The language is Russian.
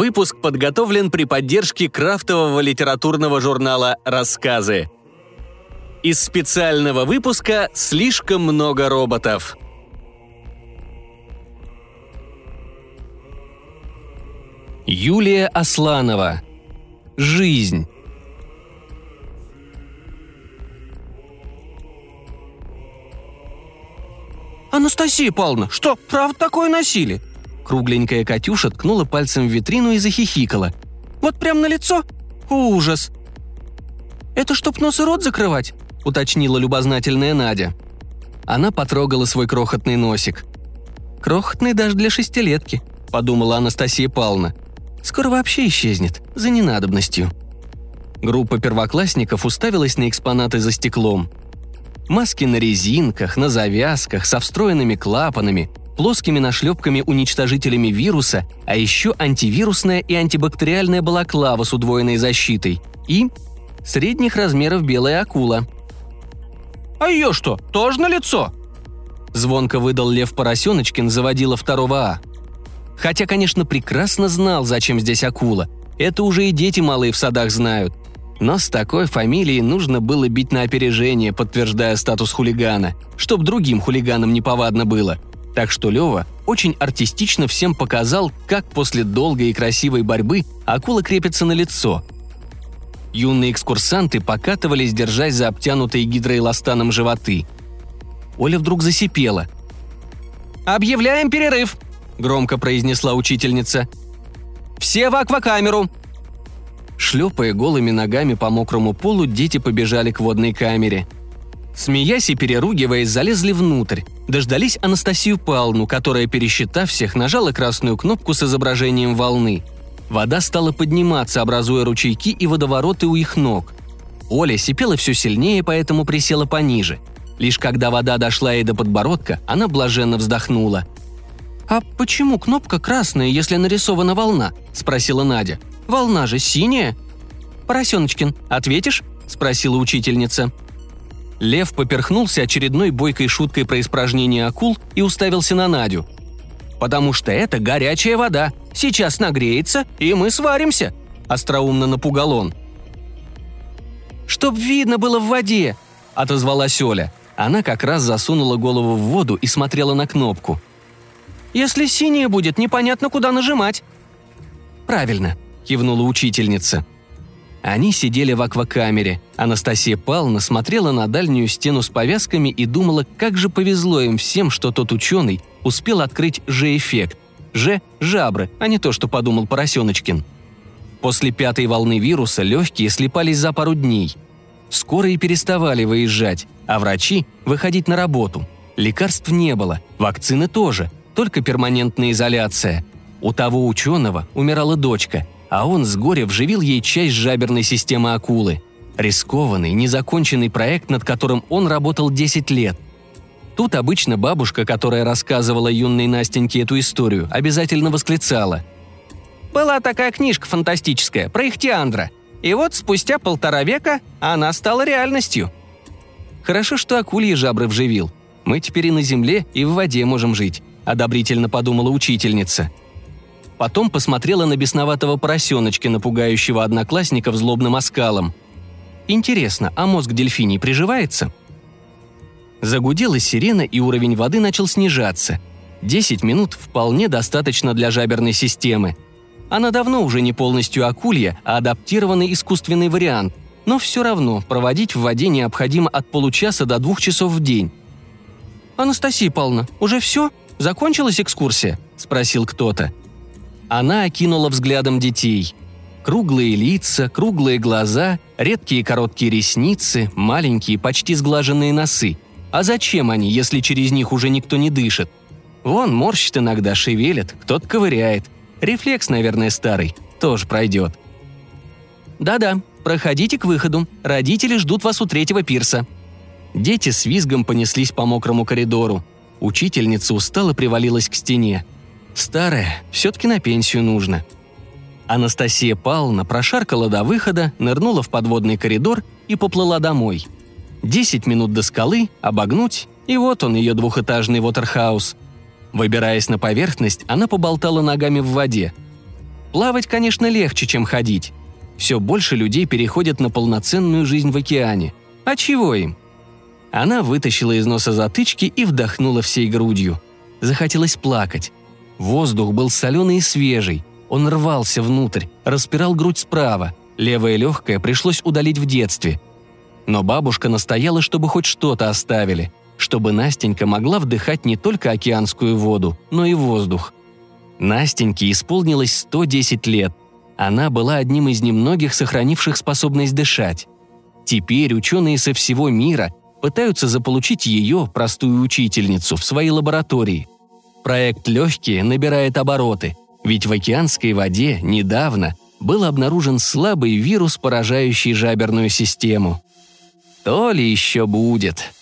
Выпуск подготовлен при поддержке крафтового литературного журнала «Рассказы». Из специального выпуска «Слишком много роботов». Юлия Асланова. Жизнь. «Анастасия Павловна, что, правда такое носили?» Кругленькая Катюша ткнула пальцем в витрину и захихикала. «Вот прям на лицо? Ужас!» «Это чтоб нос и рот закрывать?» – уточнила любознательная Надя. Она потрогала свой крохотный носик. «Крохотный даже для шестилетки», – подумала Анастасия Павловна. «Скоро вообще исчезнет, за ненадобностью». Группа первоклассников уставилась на экспонаты за стеклом. Маски на резинках, на завязках, со встроенными клапанами, плоскими нашлепками-уничтожителями вируса, а еще антивирусная и антибактериальная балаклава с удвоенной защитой и средних размеров белая акула. «А ее что, тоже на лицо?» Звонко выдал Лев Поросеночкин, заводила второго А. Хотя, конечно, прекрасно знал, зачем здесь акула. Это уже и дети малые в садах знают. Но с такой фамилией нужно было бить на опережение, подтверждая статус хулигана, чтоб другим хулиганам не повадно было. Так что Лева очень артистично всем показал, как после долгой и красивой борьбы акула крепится на лицо. Юные экскурсанты покатывались, держась за обтянутые гидроэластаном животы. Оля вдруг засипела. «Объявляем перерыв!» – громко произнесла учительница. «Все в аквакамеру!» Шлепая голыми ногами по мокрому полу, дети побежали к водной камере. Смеясь и переругиваясь, залезли внутрь. Дождались Анастасию Павловну, которая, пересчитав всех, нажала красную кнопку с изображением волны. Вода стала подниматься, образуя ручейки и водовороты у их ног. Оля сипела все сильнее, поэтому присела пониже. Лишь когда вода дошла ей до подбородка, она блаженно вздохнула. «А почему кнопка красная, если нарисована волна?» – спросила Надя. Волна же синяя». «Поросеночкин, ответишь?» – спросила учительница. Лев поперхнулся очередной бойкой шуткой про испражнение акул и уставился на Надю. «Потому что это горячая вода. Сейчас нагреется, и мы сваримся», – остроумно напугал он. «Чтоб видно было в воде», – отозвалась Оля. Она как раз засунула голову в воду и смотрела на кнопку. «Если синяя будет, непонятно, куда нажимать». «Правильно», – кивнула учительница. Они сидели в аквакамере. Анастасия Павловна смотрела на дальнюю стену с повязками и думала, как же повезло им всем, что тот ученый успел открыть Ж-эффект. Ж – жабры, а не то, что подумал Поросеночкин. После пятой волны вируса легкие слепались за пару дней. Скоро и переставали выезжать, а врачи – выходить на работу. Лекарств не было, вакцины тоже, только перманентная изоляция. У того ученого умирала дочка – а он с горя вживил ей часть жаберной системы акулы. Рискованный, незаконченный проект, над которым он работал 10 лет. Тут обычно бабушка, которая рассказывала юной Настеньке эту историю, обязательно восклицала. «Была такая книжка фантастическая про Ихтиандра. И вот спустя полтора века она стала реальностью». «Хорошо, что акульи жабры вживил. Мы теперь и на земле, и в воде можем жить», – одобрительно подумала учительница – Потом посмотрела на бесноватого поросеночка, напугающего одноклассников злобным оскалом. Интересно, а мозг дельфиний приживается? Загудела сирена, и уровень воды начал снижаться. Десять минут вполне достаточно для жаберной системы. Она давно уже не полностью акулья, а адаптированный искусственный вариант, но все равно проводить в воде необходимо от получаса до двух часов в день. «Анастасия Павловна, уже все? Закончилась экскурсия?» – спросил кто-то. Она окинула взглядом детей. Круглые лица, круглые глаза, редкие короткие ресницы, маленькие, почти сглаженные носы. А зачем они, если через них уже никто не дышит? Вон морщит иногда, шевелит, кто-то ковыряет. Рефлекс, наверное, старый. Тоже пройдет. «Да-да, проходите к выходу. Родители ждут вас у третьего пирса». Дети с визгом понеслись по мокрому коридору. Учительница устало привалилась к стене. Старая, все-таки на пенсию нужно. Анастасия Павловна прошаркала до выхода, нырнула в подводный коридор и поплыла домой. Десять минут до скалы, обогнуть, и вот он, ее двухэтажный вотерхаус. Выбираясь на поверхность, она поболтала ногами в воде. Плавать, конечно, легче, чем ходить. Все больше людей переходят на полноценную жизнь в океане. А чего им? Она вытащила из носа затычки и вдохнула всей грудью. Захотелось плакать. Воздух был соленый и свежий. Он рвался внутрь, распирал грудь справа. Левое легкое пришлось удалить в детстве. Но бабушка настояла, чтобы хоть что-то оставили, чтобы Настенька могла вдыхать не только океанскую воду, но и воздух. Настеньке исполнилось 110 лет. Она была одним из немногих сохранивших способность дышать. Теперь ученые со всего мира пытаются заполучить ее, простую учительницу, в свои лаборатории. Проект «Легкие» набирает обороты, ведь в океанской воде недавно был обнаружен слабый вирус, поражающий жаберную систему. То ли еще будет.